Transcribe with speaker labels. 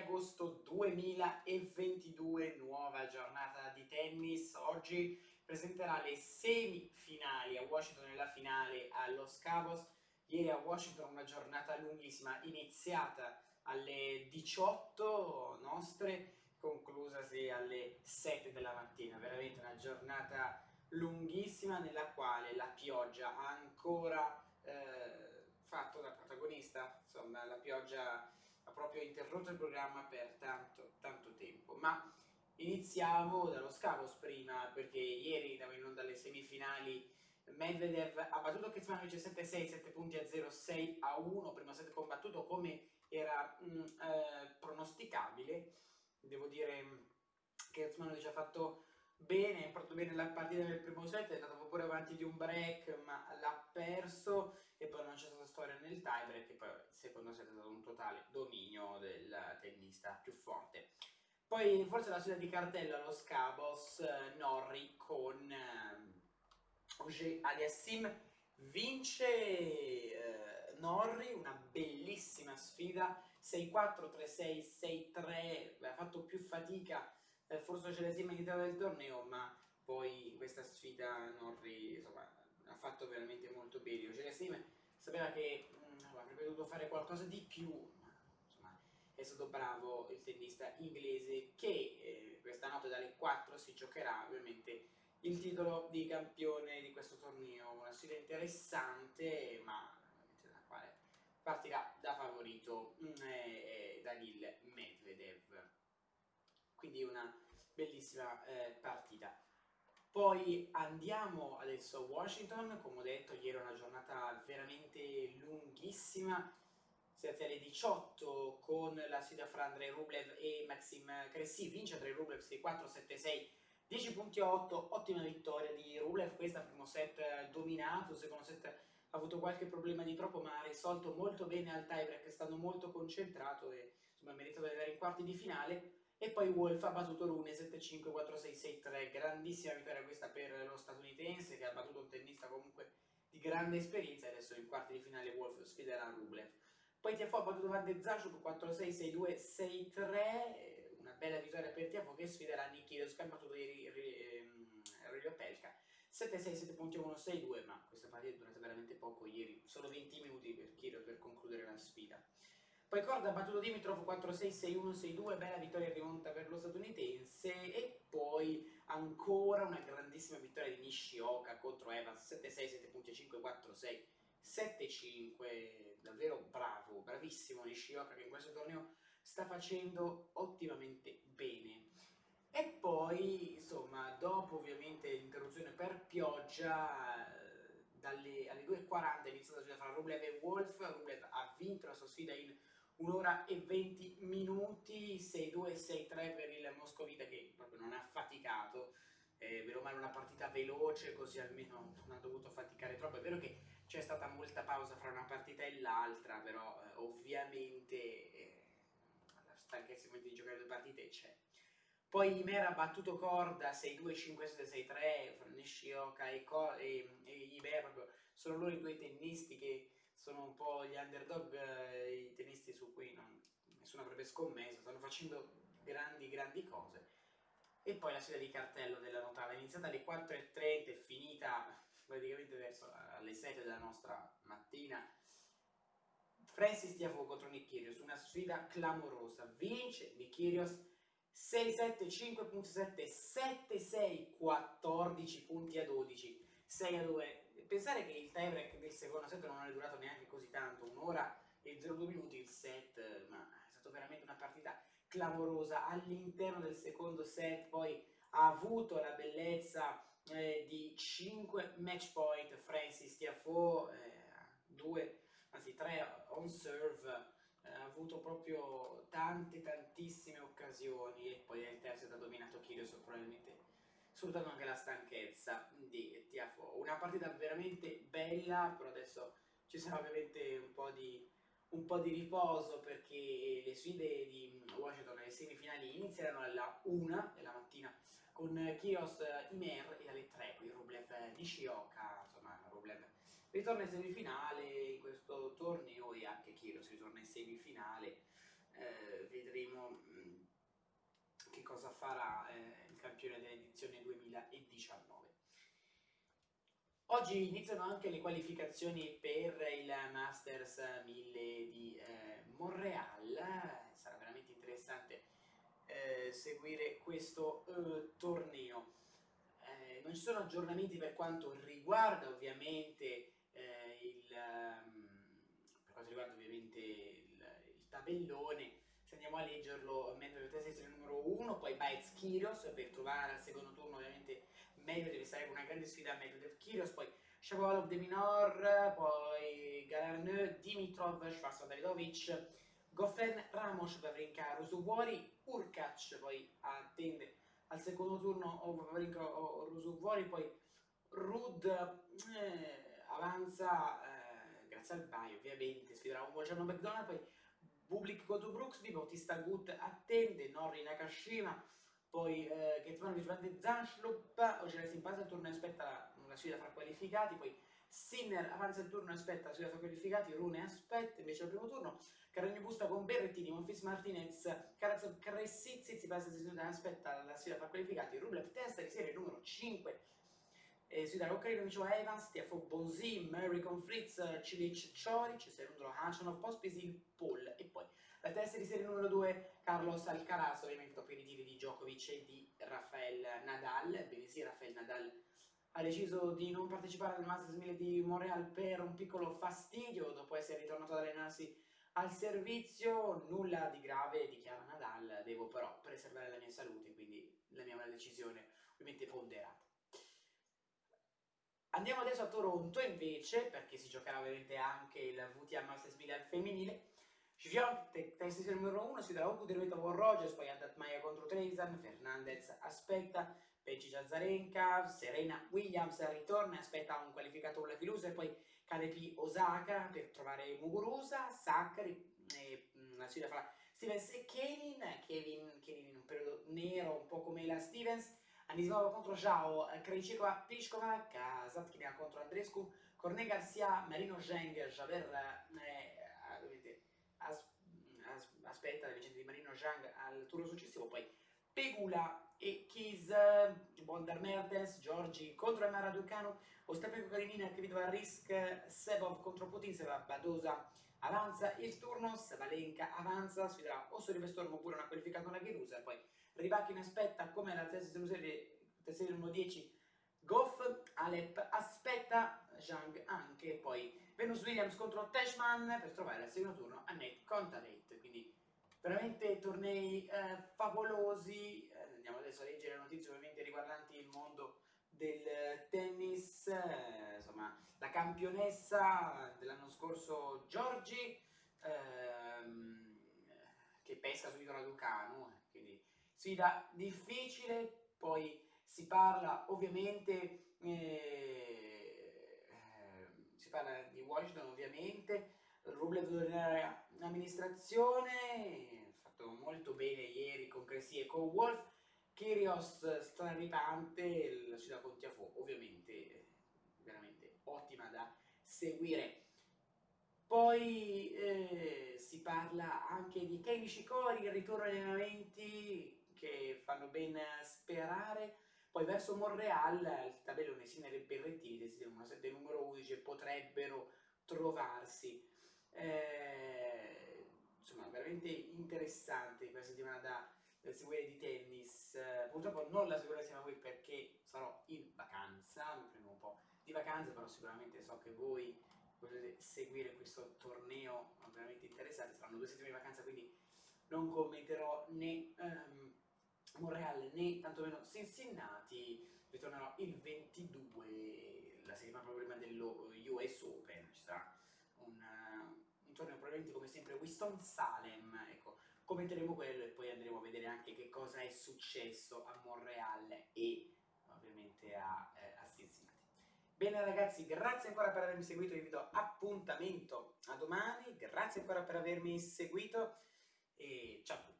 Speaker 1: agosto 2022, nuova giornata di tennis. Oggi presenterà le semifinali a Washington e la finale a Los. Ieri a Washington una giornata lunghissima, iniziata alle 18 nostre, conclusasi alle 7 della mattina. Veramente una giornata lunghissima nella quale la pioggia ha ancora eh, fatto da protagonista. Insomma, la pioggia proprio interrotto il programma per tanto, tanto tempo. Ma iniziamo dallo Scavos prima, perché ieri andavamo in onda alle semifinali. Medvedev ha battuto Kecmanovic 7-6, 7 punti a 0, 6 a 1, primo set combattuto come era mh, mm, eh, pronosticabile. Devo dire che Kecmanovic ha fatto bene, ha fatto bene la partita del primo set, è andato pure avanti di un break, ma l'ha perso e poi non c'è stata storia nel tie break e poi il secondo set è stato un totale dominio del tennista più forte. Poi forse la sfida di cartello allo Scabos, eh, Norri con eh, Auger Aliassim vince eh, Norri, una bellissima sfida, 6-4, 3-6, 6-3, ha fatto più fatica eh, forse ce l'ha in del torneo, ma poi questa sfida Norri insomma, ha fatto veramente molto bene. Oceasim sapeva che mh, mm, avrebbe dovuto fare qualcosa di più, ma insomma, è stato bravo il tennista inglese che eh, questa notte dalle 4 si giocherà ovviamente il titolo di campione di questo torneo. Una sfida interessante, ma la quale partirà da favorito mm, eh, Danil Medvedev quindi una bellissima eh, partita. Poi andiamo adesso a Washington, come ho detto ieri è una giornata veramente lunghissima, siete alle 18 con la sfida fra Andrei Rublev e Maxim Cressy, vince Andrei Rublev 6-4-7-6, 10 punti a 8, ottima vittoria di Rublev, questa primo set dominato, secondo set ha avuto qualche problema di troppo ma ha risolto molto bene al tiebreak, stando molto concentrato e insomma, ha meritato di andare in quarti di finale e poi Wolf ha battuto Rune 7-5, 4-6, 6-3, grandissima vittoria questa per lo statunitense che ha battuto un tennista comunque di grande esperienza. E adesso in quarti di finale Wolf sfiderà Rublev. Poi Tiafo ha battuto Van de Zajub 4-6, 6-2, 6-3, una bella vittoria per Tiafo che sfiderà Nikiros che ha battuto ieri ehm, Rilio Pelka. 7-6, 7 punti 1, 6-2, ma questa partita è durata veramente poco ieri, solo 20 minuti per Kyrgios per concludere la sfida. Poi Corda ha battuto Dimitrov 4-6, 6-1, 6-2, bella vittoria rimonta per lo statunitense. E poi ancora una grandissima vittoria di Nishioka contro Evans 7-6, 7.5, 4-6, 7-5, davvero bravo, bravissimo Nishioka che in questo torneo sta facendo ottimamente bene. E poi, insomma, dopo ovviamente l'interruzione per pioggia, dalle, alle 2.40 è iniziata la sfida fra Rublev e Wolf, Rublev ha vinto la sua sfida in un'ora e 20 minuti, 6-2 6-3 per il Moscovita che proprio non ha faticato, eh, vero male una partita veloce così almeno non ha dovuto faticare troppo, è vero che c'è stata molta pausa fra una partita e l'altra, però eh, ovviamente eh, la stanchezza di giocare due partite c'è. Poi Imer ha battuto Corda 6-2, 5-7, 6-3, fra Nishioka e, e, e Iber, proprio sono loro i due tennisti che sono un po' gli underdog, eh, i tennisti su cui non, nessuno avrebbe scommesso, stanno facendo grandi, grandi cose. E poi la sfida di cartello della notata è iniziata alle 4.30 e finita praticamente verso alle 7 della nostra mattina. Francis Tiafoe contro Nick Kyrgios, una sfida clamorosa. Vince Nick Kyrgios 6-7, 5.7, 7-6, 14 punti a 12, 6 a 2 pensare che il tiebreak del secondo set non è durato neanche così tanto, un'ora e 02 minuti il set, ma è stata veramente una partita clamorosa. All'interno del secondo set, poi ha avuto la bellezza eh, di 5 match point. Francis Tiafoe, eh, 2, anzi 3 on serve, eh, ha avuto proprio tante tantissime occasioni. E poi nel terzo ha dominato Kyrgios probabilmente sfruttando anche la stanchezza di Tiafo. Una partita veramente bella, però adesso ci sarà ovviamente un po' di, un po di riposo perché le sfide di Washington nelle semifinali inizieranno alla 1 della mattina con Kios Imer e alle 3 con Rublev Nishioka, insomma Rublev ritorna in semifinale in questo torneo e anche Kiros ritorna in semifinale. eh, vedremo mm, che cosa farà eh, il campione dell'edizione 2019. Oggi iniziano anche le qualificazioni per il Masters 1000 di eh, Montreal, sarà veramente interessante eh, seguire questo eh, torneo. Eh, non ci sono aggiornamenti per quanto riguarda ovviamente eh, il, um, per quanto riguarda ovviamente il, il, tabellone, andiamo a leggerlo, mentre potete essere il numero 1, poi Bites Kyrios per trovare al secondo turno ovviamente meglio deve stare una grande sfida a Medvedev Kyrios, poi Shapovalov De Minor, poi Galarneux, Dimitrov, Schwarzenegger Davidovic, Goffin, Ramos, Pavrinka, Rusuvuori, Urkac, poi attende al secondo turno o Pavrinka o Rusuvuori, poi Rud eh, avanza eh, grazie al Baio ovviamente, sfiderà un Giorno McDonald, poi Bublik Godu Brooksby, Bautista Gut attende, Norri Nakashima, poi eh, Ketvanovic Van de Zanschlup, Ogeres in base al turno aspetta la sfida fra qualificati, poi Sinner avanza il turno e aspetta la sfida fra qualificati, Rune aspetta invece al primo turno, Carregno Busta con Berrettini, Monfis Martinez, Carazzo Cressizzi, si passa la aspetta la sfida fra qualificati, Rublev testa di serie numero 5, eh, sfida Roccarino, Micio Evans, Tiafo Bonzi, Murray con Fritz, Cilic Cioric, secondo Hanchanov, Pospisil, Paul e la testa di serie numero 2 Carlos Alcaraz, ovviamente dopo i ritiri di Djokovic e di Rafael Nadal, bene sì Rafael Nadal ha deciso di non partecipare al Masters 1000 di Montreal per un piccolo fastidio dopo essere ritornato ad allenarsi al servizio, nulla di grave, dichiara Nadal, devo però preservare la mia salute, quindi la mia è una decisione ovviamente ponderata. Andiamo adesso a Toronto invece, perché si giocherà ovviamente anche il VTA Masters 1000 al femminile. Givion, testa numero 1, si un diretto con Rogers, poi Adat Maia contro Trevisan, Fernandez aspetta, Peggy Zazarenka, Serena Williams ritorna e aspetta un qualificato Ulla Loser, poi KDP Osaka per trovare Muguruza, Saccari, e, mm, la sfida fra Stevens e Kevin, Kevin, Kevin in un periodo nero un po' come la Stevens, Anisimova contro Zhao, Krejcikova, Pliskova, Kazatkina contro Andrescu, Cornet Garcia, Marino Zheng, Javer, eh, as, as, aspetta la vicenda di Marino Zhang al turno successivo, poi Pegula e Kis, Bondar Mertens, Giorgi contro Emara Ducano, Ostapenko Kalinina, Kvitova Risk, Sebov contro Putin, Seva Badosa avanza il turno, Savalenka avanza, sfiderà o Sorrive Storm oppure una qualificata una Gerusa, poi Ribachin aspetta come la terza serie numero 10 Goff, Alep aspetta Zhang anche, poi Venus Williams contro Teshman per trovare al secondo turno Annette Contavet, quindi veramente tornei eh, favolosi, eh, andiamo adesso a leggere le notizie ovviamente riguardanti il mondo del tennis, eh, insomma la campionessa dell'anno scorso Giorgi ehm, che pesca su Vito Ducano, quindi sfida difficile, poi si parla ovviamente eh, si parla di Washington ovviamente. Rublev tornerà in amministrazione fatto molto bene ieri con Cressy e con Wolf. Kyrios straripante la città con Tiafo ovviamente veramente ottima da seguire. Poi eh, si parla anche di Kenny Shikori il ritorno agli allenamenti che fanno ben sperare poi verso Monreal il tabellone Sinner e Berrettini del numero 11 potrebbero trovarsi. Eh, insomma, veramente interessante questa settimana da, seguire di tennis. Purtroppo non la seguirò insieme a voi perché sarò in vacanza, mi prendo un po' di vacanza, però sicuramente so che voi volete seguire questo torneo veramente interessante. Saranno due settimane di vacanza, quindi non commenterò né... Um, Montreal né tantomeno Cincinnati ritornerò il 22 la settimana prima dello US Open. Ci sarà un, un torneo probabilmente come sempre Winston-Salem. Ecco commenteremo quello e poi andremo a vedere anche che cosa è successo a Montreal e ovviamente a, eh, a Cincinnati. Bene ragazzi, grazie ancora per avermi seguito, vi do appuntamento a domani, grazie ancora per avermi seguito. E ciao a tutti.